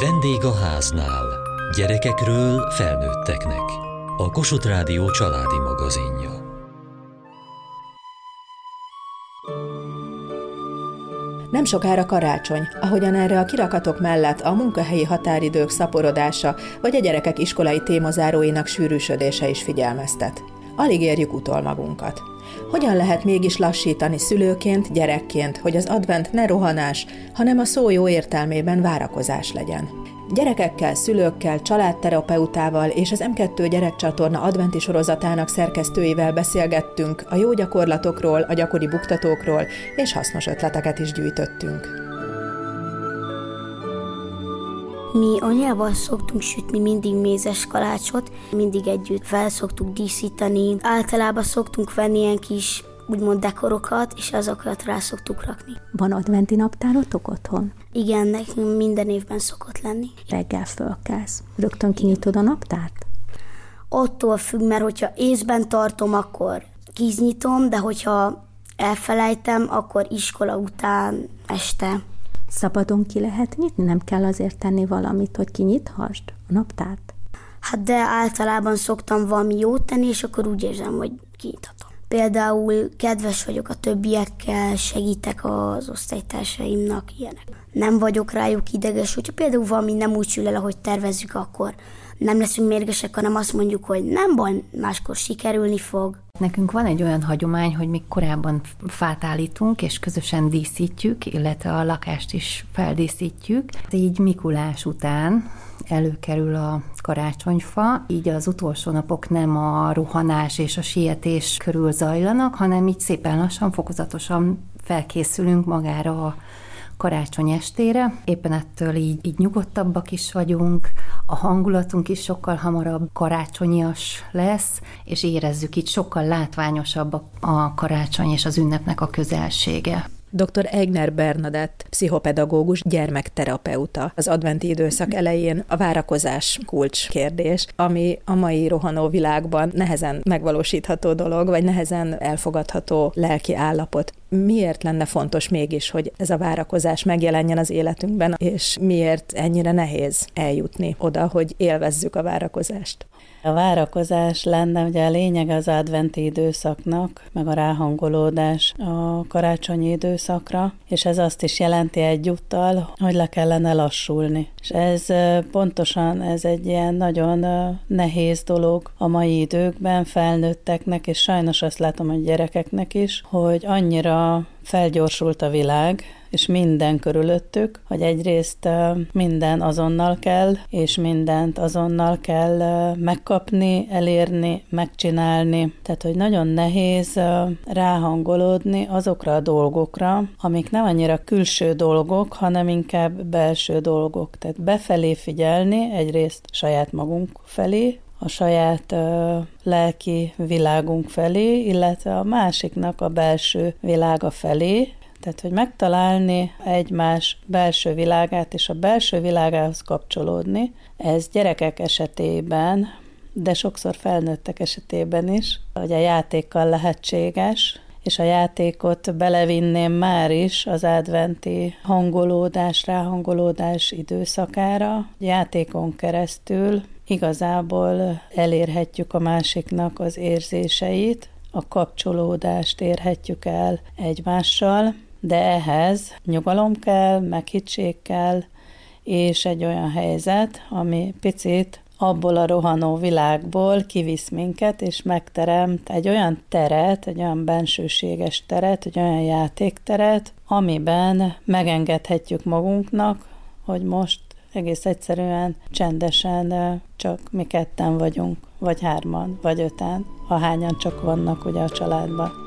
Vendég a háznál. Gyerekekről felnőtteknek. A Kossuth Rádió családi magazinja. Nem sokára karácsony, ahogyan erre a kirakatok mellett a munkahelyi határidők szaporodása vagy a gyerekek iskolai témazáróinak sűrűsödése is figyelmeztet. Alig érjük utol magunkat. Hogyan lehet mégis lassítani szülőként, gyerekként, hogy az advent ne rohanás, hanem a szó jó értelmében várakozás legyen? Gyerekekkel, szülőkkel, családterapeutával és az M2 gyerekcsatorna adventi sorozatának szerkesztőivel beszélgettünk, a jó gyakorlatokról, a gyakori buktatókról, és hasznos ötleteket is gyűjtöttünk. Mi anyával szoktunk sütni mindig mézes kalácsot, mindig együtt fel szoktuk díszíteni. Általában szoktunk venni ilyen kis úgymond dekorokat, és azokat rá szoktuk rakni. Van adventi naptárotok otthon? Igen, nekünk minden évben szokott lenni. Reggel fölkelsz. Rögtön kinyitod a naptárt? Attól függ, mert hogyha észben tartom, akkor kiznyitom, de hogyha elfelejtem, akkor iskola után este. Szabadon ki lehet nyitni? Nem kell azért tenni valamit, hogy kinyithasd a naptárt? Hát de általában szoktam valami jót tenni, és akkor úgy érzem, hogy kinyithatom. Például kedves vagyok a többiekkel, segítek az osztálytársaimnak, ilyenek. Nem vagyok rájuk ideges, hogyha például valami nem úgy sül el, ahogy tervezzük, akkor nem leszünk mérgesek, hanem azt mondjuk, hogy nem baj, máskor sikerülni fog. Nekünk van egy olyan hagyomány, hogy mi korábban fát állítunk, és közösen díszítjük, illetve a lakást is feldíszítjük. Így Mikulás után előkerül a karácsonyfa, így az utolsó napok nem a rohanás és a sietés körül zajlanak, hanem így szépen lassan, fokozatosan felkészülünk magára a karácsony estére. Éppen ettől így, így nyugodtabbak is vagyunk, a hangulatunk is sokkal hamarabb karácsonyias lesz, és érezzük itt sokkal látványosabb a, karácsony és az ünnepnek a közelsége. Dr. Egner Bernadett, pszichopedagógus, gyermekterapeuta. Az adventi időszak elején a várakozás kulcs kérdés, ami a mai rohanó világban nehezen megvalósítható dolog, vagy nehezen elfogadható lelki állapot. Miért lenne fontos mégis, hogy ez a várakozás megjelenjen az életünkben, és miért ennyire nehéz eljutni oda, hogy élvezzük a várakozást? A várakozás lenne ugye a lényeg az adventi időszaknak, meg a ráhangolódás a karácsonyi időszakra, és ez azt is jelenti egyúttal, hogy le kellene lassulni. És ez pontosan ez egy ilyen nagyon nehéz dolog a mai időkben felnőtteknek, és sajnos azt látom, hogy gyerekeknek is, hogy annyira felgyorsult a világ, és minden körülöttük, hogy egyrészt minden azonnal kell, és mindent azonnal kell megkapni, elérni, megcsinálni. Tehát, hogy nagyon nehéz ráhangolódni azokra a dolgokra, amik nem annyira külső dolgok, hanem inkább belső dolgok. Tehát befelé figyelni, egyrészt saját magunk felé, a saját ö, lelki világunk felé, illetve a másiknak a belső világa felé, tehát, hogy megtalálni egymás belső világát és a belső világához kapcsolódni, ez gyerekek esetében, de sokszor felnőttek esetében is, hogy a játékkal lehetséges, és a játékot belevinném már is az adventi hangolódás, ráhangolódás időszakára. Játékon keresztül igazából elérhetjük a másiknak az érzéseit, a kapcsolódást érhetjük el egymással, de ehhez nyugalom kell, meghittség kell, és egy olyan helyzet, ami picit abból a rohanó világból kivisz minket, és megteremt egy olyan teret, egy olyan bensőséges teret, egy olyan játékteret, amiben megengedhetjük magunknak, hogy most egész egyszerűen csendesen csak mi ketten vagyunk, vagy hárman, vagy öten, ahányan csak vannak ugye a családban.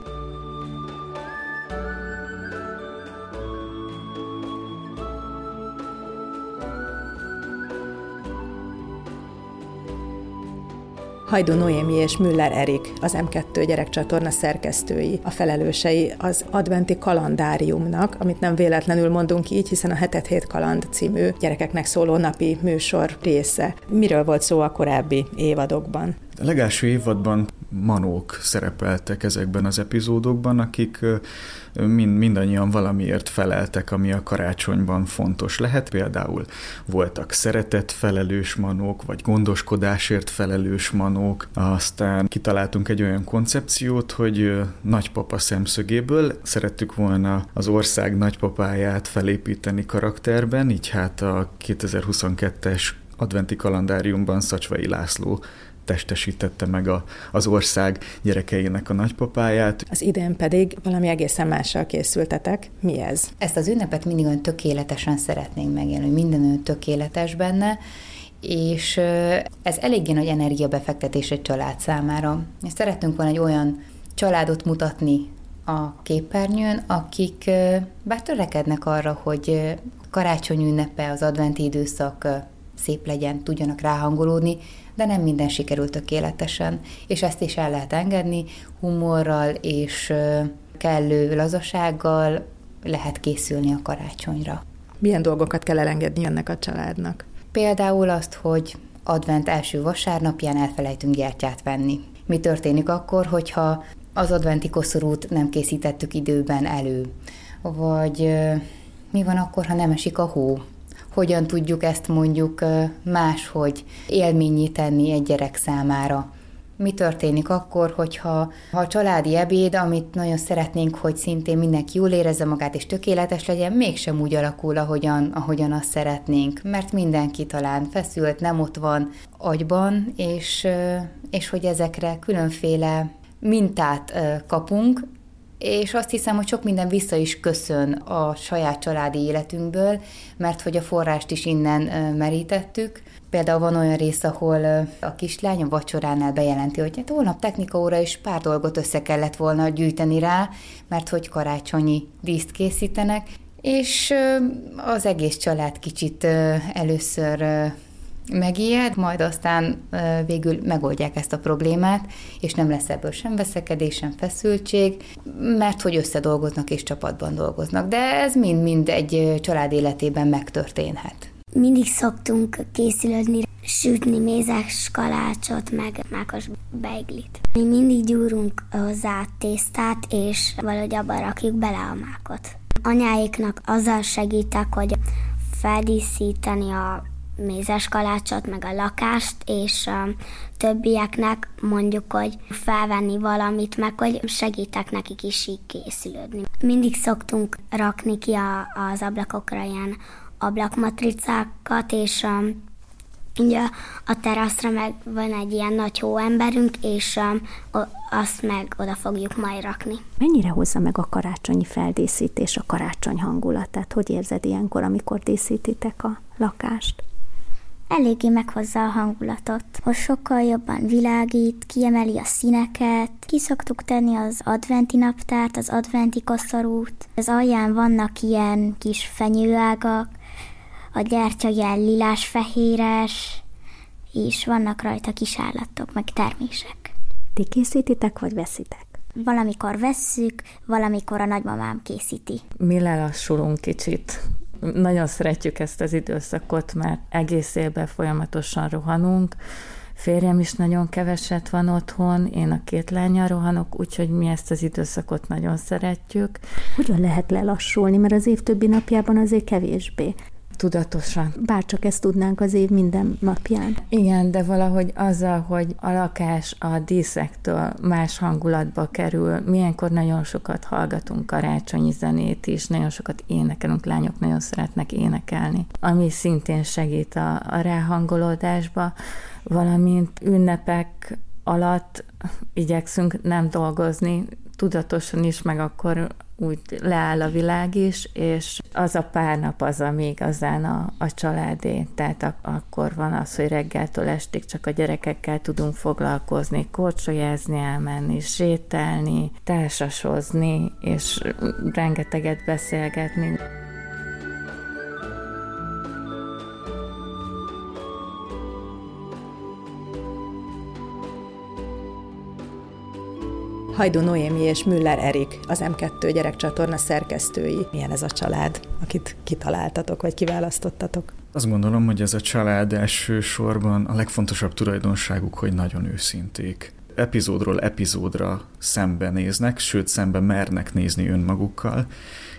Hajdú Noémi és Müller Erik, az M2 gyerekcsatorna szerkesztői, a felelősei az adventi kalandáriumnak, amit nem véletlenül mondunk így, hiszen a Hetet Hét Kaland című gyerekeknek szóló napi műsor része. Miről volt szó a korábbi évadokban? A legelső évadban manók szerepeltek ezekben az epizódokban, akik mind, mindannyian valamiért feleltek, ami a karácsonyban fontos lehet. Például voltak szeretet felelős manók, vagy gondoskodásért felelős manók. Aztán kitaláltunk egy olyan koncepciót, hogy nagypapa szemszögéből szerettük volna az ország nagypapáját felépíteni karakterben, így hát a 2022-es adventi kalendáriumban Szacsvai László testesítette meg a, az ország gyerekeinek a nagypapáját. Az idén pedig valami egészen mással készültetek. Mi ez? Ezt az ünnepet mindig olyan tökéletesen szeretnénk megélni, minden olyan tökéletes benne, és ez eléggé nagy energiabefektetés egy család számára. Szeretünk volna egy olyan családot mutatni a képernyőn, akik bár törekednek arra, hogy karácsony ünnepe, az adventi időszak szép legyen, tudjanak ráhangolódni, de nem minden sikerült tökéletesen, és ezt is el lehet engedni, humorral és kellő lazasággal lehet készülni a karácsonyra. Milyen dolgokat kell elengedni ennek a családnak? Például azt, hogy advent első vasárnapján elfelejtünk gyertyát venni. Mi történik akkor, hogyha az adventi koszorút nem készítettük időben elő? Vagy mi van akkor, ha nem esik a hó? Hogyan tudjuk ezt mondjuk máshogy élményé tenni egy gyerek számára. Mi történik akkor, hogyha ha a családi ebéd, amit nagyon szeretnénk, hogy szintén mindenki jól érezze magát és tökéletes legyen, mégsem úgy alakul, ahogyan, ahogyan azt szeretnénk, mert mindenki talán feszült, nem ott van agyban, és, és hogy ezekre különféle mintát kapunk, és azt hiszem, hogy sok minden vissza is köszön a saját családi életünkből, mert hogy a forrást is innen merítettük. Például van olyan rész, ahol a kislány a vacsoránál bejelenti, hogy hát holnap technika óra is pár dolgot össze kellett volna gyűjteni rá, mert hogy karácsonyi díszt készítenek, és az egész család kicsit először megijed, majd aztán végül megoldják ezt a problémát, és nem lesz ebből sem veszekedés, sem feszültség, mert hogy összedolgoznak és csapatban dolgoznak. De ez mind-mind egy család életében megtörténhet. Mindig szoktunk készülődni, sütni mézes kalácsot, meg mákos beiglit. Mi mindig gyúrunk hozzá tésztát, és valahogy abba rakjuk bele a mákot. Anyáiknak azzal segítek, hogy feldíszíteni a mézes kalácsot, meg a lakást, és a többieknek mondjuk, hogy felvenni valamit, meg hogy segítek nekik is így készülődni. Mindig szoktunk rakni ki a, az ablakokra ilyen ablakmatricákat, és um, Ugye a teraszra meg van egy ilyen nagy hóemberünk, és um, azt meg oda fogjuk majd rakni. Mennyire hozza meg a karácsonyi feldíszítés a karácsony hangulatát? Hogy érzed ilyenkor, amikor díszítitek a lakást? Eléggé meghozza a hangulatot, hogy sokkal jobban világít, kiemeli a színeket. Ki szoktuk tenni az adventi naptárt, az adventi koszorút. Az alján vannak ilyen kis fenyőágak, a gyertya ilyen lilás-fehéres, és vannak rajta kis állatok, meg termések. Ti készítitek, vagy veszitek? Valamikor vesszük, valamikor a nagymamám készíti. Mi lelassulunk kicsit nagyon szeretjük ezt az időszakot, mert egész évben folyamatosan rohanunk, férjem is nagyon keveset van otthon, én a két lányal rohanok, úgyhogy mi ezt az időszakot nagyon szeretjük. Hogyan lehet lelassulni, mert az év többi napjában azért kevésbé tudatosan. Bárcsak ezt tudnánk az év minden napján. Igen, de valahogy azzal, hogy a lakás a díszektől más hangulatba kerül, milyenkor nagyon sokat hallgatunk karácsonyi zenét is, nagyon sokat énekelünk, lányok nagyon szeretnek énekelni, ami szintén segít a, a ráhangolódásba, valamint ünnepek alatt igyekszünk nem dolgozni, tudatosan is, meg akkor úgy leáll a világ is, és az a pár nap az, ami igazán a, a családé. Tehát ak- akkor van az, hogy reggeltől estig csak a gyerekekkel tudunk foglalkozni, korcsolyázni, elmenni, sétálni, társasozni, és rengeteget beszélgetni. Hajdu Noémi és Müller Erik, az M2 gyerekcsatorna szerkesztői. Milyen ez a család, akit kitaláltatok, vagy kiválasztottatok? Azt gondolom, hogy ez a család elsősorban a legfontosabb tulajdonságuk, hogy nagyon őszinték. epizódról epizódra szembenéznek, sőt szembe mernek nézni önmagukkal,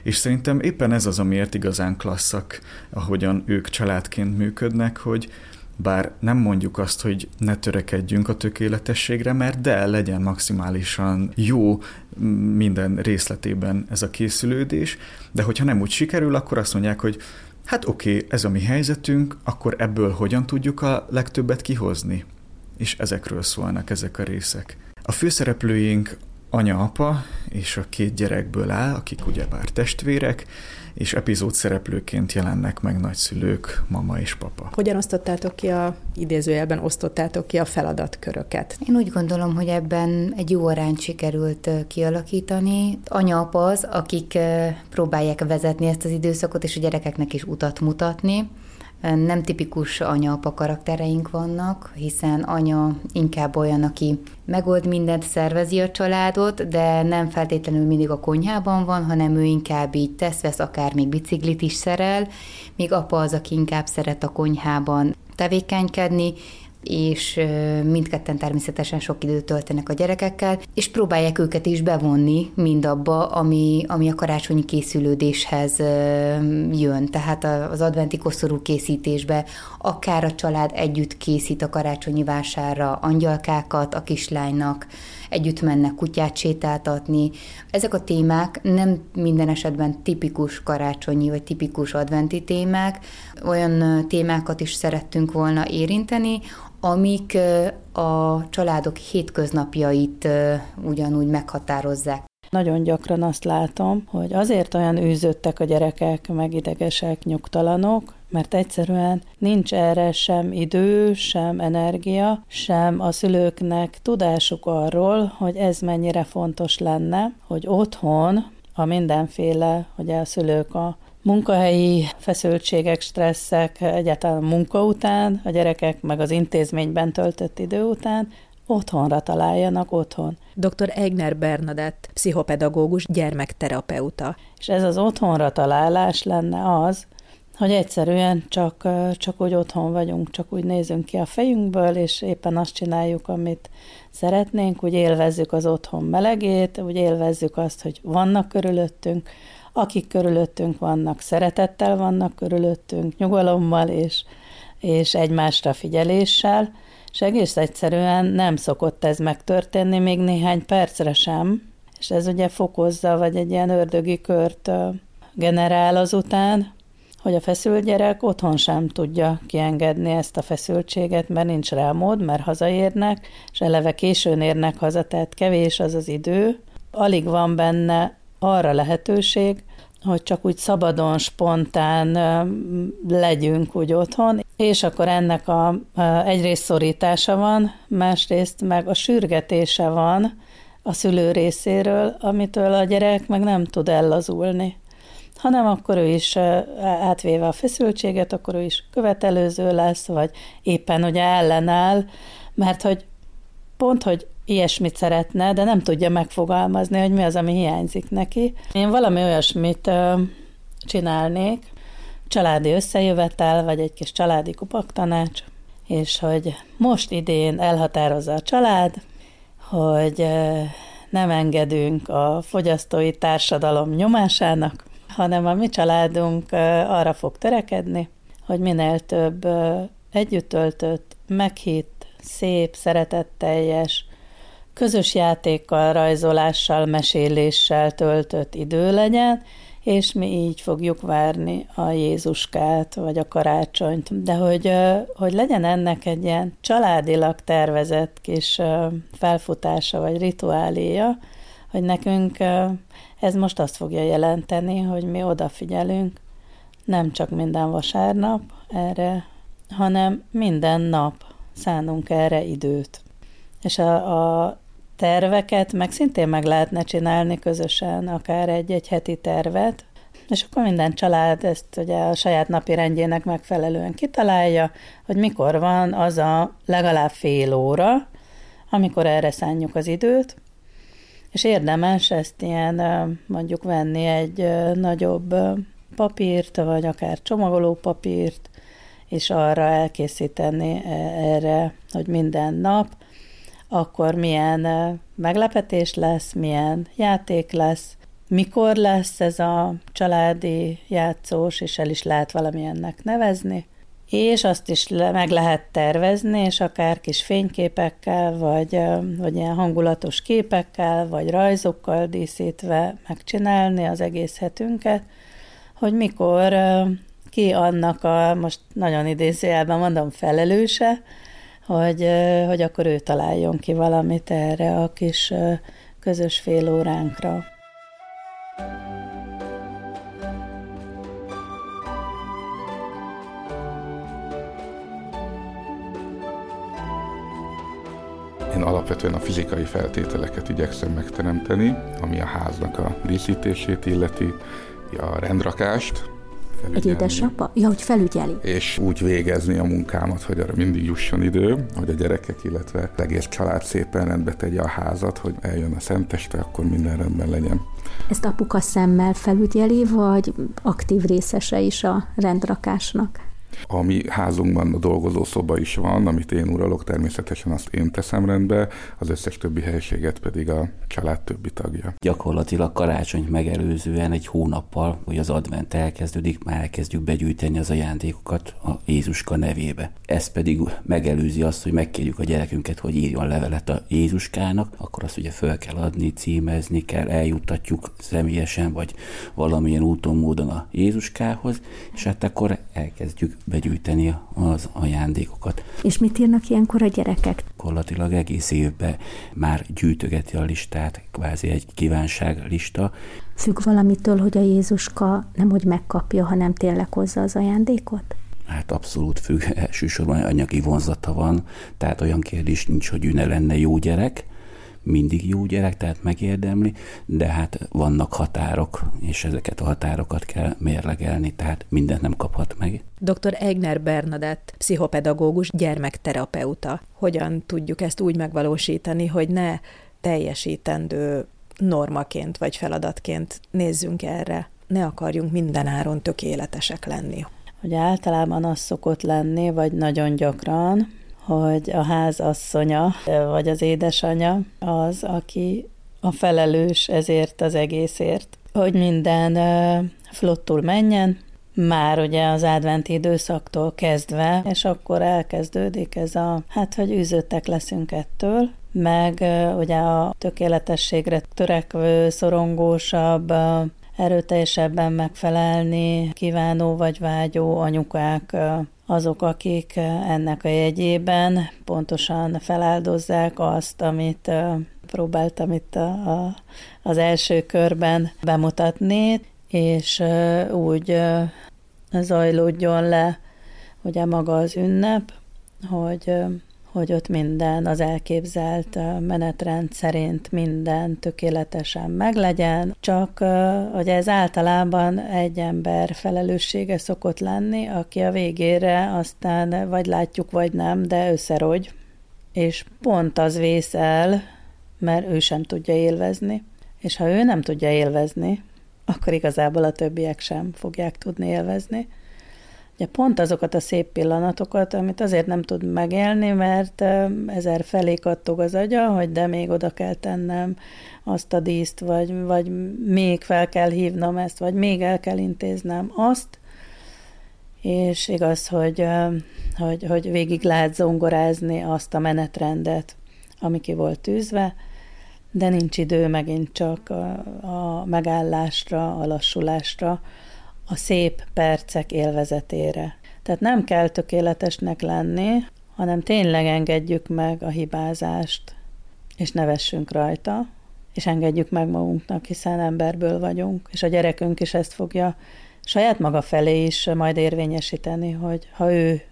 és szerintem éppen ez az, amiért igazán klasszak, ahogyan ők családként működnek, hogy bár nem mondjuk azt, hogy ne törekedjünk a tökéletességre, mert de legyen maximálisan jó minden részletében ez a készülődés, de hogyha nem úgy sikerül, akkor azt mondják, hogy hát oké, okay, ez a mi helyzetünk, akkor ebből hogyan tudjuk a legtöbbet kihozni? És ezekről szólnak ezek a részek. A főszereplőink anya-apa és a két gyerekből áll, akik ugyebár testvérek, és epizód szereplőként jelennek meg nagyszülők, mama és papa. Hogyan osztottátok ki a, idézőjelben osztottátok ki a feladatköröket? Én úgy gondolom, hogy ebben egy jó arányt sikerült kialakítani. Anya-apa az, akik próbálják vezetni ezt az időszakot, és a gyerekeknek is utat mutatni. Nem tipikus anya-apa karaktereink vannak, hiszen anya inkább olyan, aki megold mindent, szervezi a családot, de nem feltétlenül mindig a konyhában van, hanem ő inkább így tesz, vesz, akár még biciklit is szerel, míg apa az, aki inkább szeret a konyhában tevékenykedni, és mindketten természetesen sok időt töltenek a gyerekekkel, és próbálják őket is bevonni mindabba, ami, ami a karácsonyi készülődéshez jön. Tehát az adventi koszorú készítésbe, akár a család együtt készít a karácsonyi vásárra angyalkákat a kislánynak, együtt mennek kutyát sétáltatni. Ezek a témák nem minden esetben tipikus karácsonyi vagy tipikus adventi témák, olyan témákat is szerettünk volna érinteni, amik a családok hétköznapjait ugyanúgy meghatározzák. Nagyon gyakran azt látom, hogy azért olyan űzöttek a gyerekek, meg idegesek, nyugtalanok, mert egyszerűen nincs erre sem idő, sem energia, sem a szülőknek tudásuk arról, hogy ez mennyire fontos lenne, hogy otthon a mindenféle, hogy a szülők a munkahelyi feszültségek, stresszek, egyáltalán munka után, a gyerekek meg az intézményben töltött idő után otthonra találjanak otthon. Dr. Egner Bernadett, pszichopedagógus, gyermekterapeuta. És ez az otthonra találás lenne az, hogy egyszerűen csak, csak úgy otthon vagyunk, csak úgy nézünk ki a fejünkből, és éppen azt csináljuk, amit szeretnénk, úgy élvezzük az otthon melegét, úgy élvezzük azt, hogy vannak körülöttünk, akik körülöttünk vannak, szeretettel vannak körülöttünk, nyugalommal és, és egymásra figyeléssel, és egész egyszerűen nem szokott ez megtörténni még néhány percre sem, és ez ugye fokozza, vagy egy ilyen ördögi kört generál azután, hogy a feszült gyerek otthon sem tudja kiengedni ezt a feszültséget, mert nincs rá mód, mert hazaérnek, és eleve későn érnek haza, tehát kevés az az idő. Alig van benne arra lehetőség, hogy csak úgy szabadon, spontán legyünk úgy otthon, és akkor ennek a, egyrészt szorítása van, másrészt meg a sürgetése van a szülő részéről, amitől a gyerek meg nem tud ellazulni. Hanem akkor ő is átvéve a feszültséget, akkor ő is követelőző lesz, vagy éppen ugye ellenáll, mert hogy pont, hogy ilyesmit szeretne, de nem tudja megfogalmazni, hogy mi az, ami hiányzik neki. Én valami olyasmit csinálnék, családi összejövetel, vagy egy kis családi kupaktanács, és hogy most idén elhatározza a család, hogy nem engedünk a fogyasztói társadalom nyomásának, hanem a mi családunk arra fog törekedni, hogy minél több együtt töltött, meghitt, szép, szeretetteljes, közös játékkal, rajzolással, meséléssel töltött idő legyen, és mi így fogjuk várni a Jézuskát, vagy a karácsonyt. De hogy, hogy legyen ennek egy ilyen családilag tervezett kis felfutása, vagy rituáléja, hogy nekünk ez most azt fogja jelenteni, hogy mi odafigyelünk, nem csak minden vasárnap erre, hanem minden nap szánunk erre időt. És a, a terveket meg szintén meg lehetne csinálni közösen, akár egy-egy heti tervet, és akkor minden család ezt ugye a saját napi rendjének megfelelően kitalálja, hogy mikor van az a legalább fél óra, amikor erre szánjuk az időt, és érdemes ezt ilyen mondjuk venni egy nagyobb papírt, vagy akár csomagoló papírt, és arra elkészíteni e, erre, hogy minden nap akkor milyen meglepetés lesz, milyen játék lesz, mikor lesz ez a családi játszós, és el is lehet valamilyennek nevezni, és azt is le, meg lehet tervezni, és akár kis fényképekkel, vagy, vagy ilyen hangulatos képekkel, vagy rajzokkal díszítve megcsinálni az egész hetünket, hogy mikor ki annak a, most nagyon idézőjelben mondom, felelőse, hogy, hogy akkor ő találjon ki valamit erre a kis közös fél óránkra. Én alapvetően a fizikai feltételeket igyekszem megteremteni, ami a háznak a díszítését illeti, a rendrakást, egy édesapa? Ja, hogy felügyeli. És úgy végezni a munkámat, hogy arra mindig jusson idő, hogy a gyerekek, illetve az egész család szépen rendbe tegye a házat, hogy eljön a szenteste, akkor minden rendben legyen. Ezt apuka szemmel felügyeli, vagy aktív részese is a rendrakásnak? A mi házunkban a dolgozó szoba is van, amit én uralok, természetesen azt én teszem rendbe, az összes többi helyiséget pedig a család többi tagja. Gyakorlatilag karácsonyt megelőzően egy hónappal, hogy az advent elkezdődik, már elkezdjük begyűjteni az ajándékokat a Jézuska nevébe. Ez pedig megelőzi azt, hogy megkérjük a gyerekünket, hogy írjon levelet a Jézuskának, akkor azt ugye föl kell adni, címezni kell, eljuttatjuk személyesen, vagy valamilyen úton, módon a Jézuskához, és hát akkor elkezdjük begyűjteni az ajándékokat. És mit írnak ilyenkor a gyerekek? Gyakorlatilag egész évben már gyűjtögeti a listát, kvázi egy kívánságlista. Függ valamitől, hogy a Jézuska nem hogy megkapja, hanem tényleg hozza az ajándékot? Hát abszolút függ, elsősorban anyagi vonzata van, tehát olyan kérdés nincs, hogy ő ne lenne jó gyerek, mindig jó gyerek, tehát megérdemli, de hát vannak határok, és ezeket a határokat kell mérlegelni, tehát mindent nem kaphat meg. Dr. Egner Bernadett, pszichopedagógus, gyermekterapeuta. Hogyan tudjuk ezt úgy megvalósítani, hogy ne teljesítendő normaként vagy feladatként nézzünk erre. Ne akarjunk mindenáron tökéletesek lenni. Hogy általában az szokott lenni, vagy nagyon gyakran, hogy a házasszonya, vagy az édesanyja az, aki a felelős ezért az egészért, hogy minden flottul menjen, már ugye az adventi időszaktól kezdve, és akkor elkezdődik ez a, hát, hogy üzöttek leszünk ettől, meg ugye a tökéletességre törekvő, szorongósabb, erőteljesebben megfelelni kívánó vagy vágyó anyukák azok, akik ennek a jegyében pontosan feláldozzák azt, amit próbáltam itt a, a, az első körben bemutatni, és úgy zajlódjon le ugye maga az ünnep, hogy hogy ott minden az elképzelt menetrend szerint minden tökéletesen meglegyen, csak hogy ez általában egy ember felelőssége szokott lenni, aki a végére aztán vagy látjuk, vagy nem, de összerogy, és pont az vész el, mert ő sem tudja élvezni. És ha ő nem tudja élvezni, akkor igazából a többiek sem fogják tudni élvezni. Ugye pont azokat a szép pillanatokat, amit azért nem tud megélni, mert ezer felé kattog az agya, hogy de még oda kell tennem azt a díszt, vagy, vagy még fel kell hívnom ezt, vagy még el kell intéznem azt, és igaz, hogy, hogy, hogy végig lehet zongorázni azt a menetrendet, ami ki volt tűzve, de nincs idő megint csak a, a megállásra, a lassulásra, a szép percek élvezetére. Tehát nem kell tökéletesnek lenni, hanem tényleg engedjük meg a hibázást, és nevessünk rajta, és engedjük meg magunknak, hiszen emberből vagyunk, és a gyerekünk is ezt fogja saját maga felé is majd érvényesíteni, hogy ha ő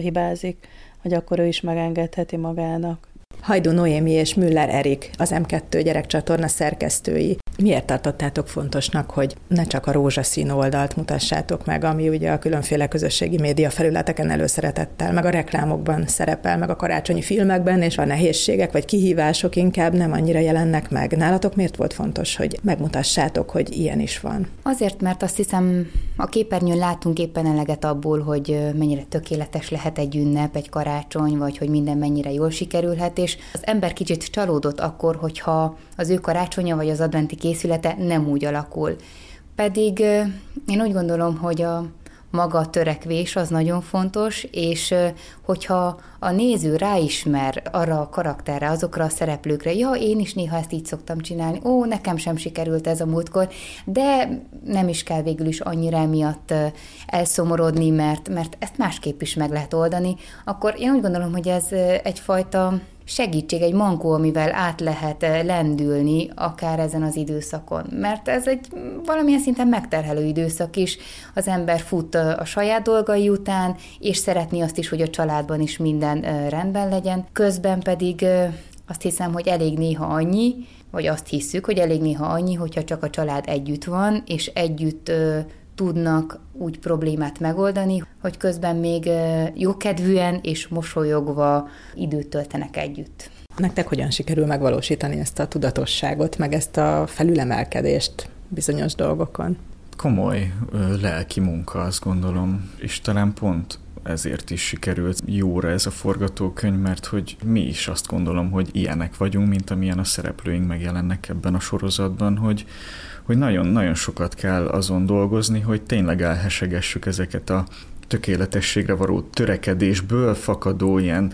hibázik, hogy akkor ő is megengedheti magának. Hajdu Noémi és Müller Erik, az M2 gyerekcsatorna szerkesztői. Miért tartottátok fontosnak, hogy ne csak a rózsaszín oldalt mutassátok meg, ami ugye a különféle közösségi média felületeken előszeretettel, meg a reklámokban szerepel, meg a karácsonyi filmekben, és a nehézségek vagy kihívások inkább nem annyira jelennek meg. Nálatok miért volt fontos, hogy megmutassátok, hogy ilyen is van? Azért, mert azt hiszem, a képernyőn látunk éppen eleget abból, hogy mennyire tökéletes lehet egy ünnep, egy karácsony, vagy hogy minden mennyire jól sikerülhet, és az ember kicsit csalódott akkor, hogyha az ő karácsonya vagy az adventi készülete nem úgy alakul. Pedig én úgy gondolom, hogy a maga a törekvés az nagyon fontos, és hogyha a néző ráismer arra a karakterre, azokra a szereplőkre, ja, én is néha ezt így szoktam csinálni, ó, nekem sem sikerült ez a múltkor, de nem is kell végül is annyira emiatt elszomorodni, mert, mert ezt másképp is meg lehet oldani, akkor én úgy gondolom, hogy ez egyfajta segítség, egy mankó, amivel át lehet eh, lendülni akár ezen az időszakon. Mert ez egy valamilyen szinten megterhelő időszak is. Az ember fut eh, a saját dolgai után, és szeretné azt is, hogy a családban is minden eh, rendben legyen. Közben pedig azt hiszem, hogy elég néha annyi, vagy azt hiszük, hogy elég néha annyi, hogyha csak a család együtt van, és együtt tudnak úgy problémát megoldani, hogy közben még jókedvűen és mosolyogva időt töltenek együtt. Nektek hogyan sikerül megvalósítani ezt a tudatosságot, meg ezt a felülemelkedést bizonyos dolgokon? Komoly lelki munka, azt gondolom, és talán pont ezért is sikerült jóra ez a forgatókönyv, mert hogy mi is azt gondolom, hogy ilyenek vagyunk, mint amilyen a szereplőink megjelennek ebben a sorozatban, hogy hogy nagyon-nagyon sokat kell azon dolgozni, hogy tényleg elhesegessük ezeket a tökéletességre való törekedésből fakadó ilyen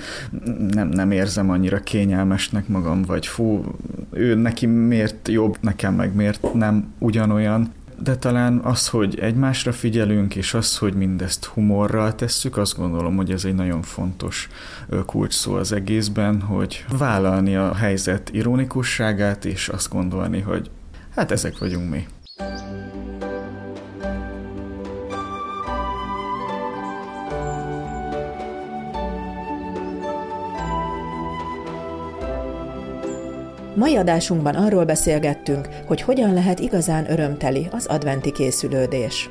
nem, nem érzem annyira kényelmesnek magam, vagy fú, ő neki miért jobb, nekem meg miért nem ugyanolyan. De talán az, hogy egymásra figyelünk, és az, hogy mindezt humorral tesszük, azt gondolom, hogy ez egy nagyon fontos kulcs szó az egészben, hogy vállalni a helyzet ironikusságát, és azt gondolni, hogy Hát ezek vagyunk mi. Mai adásunkban arról beszélgettünk, hogy hogyan lehet igazán örömteli az adventi készülődés.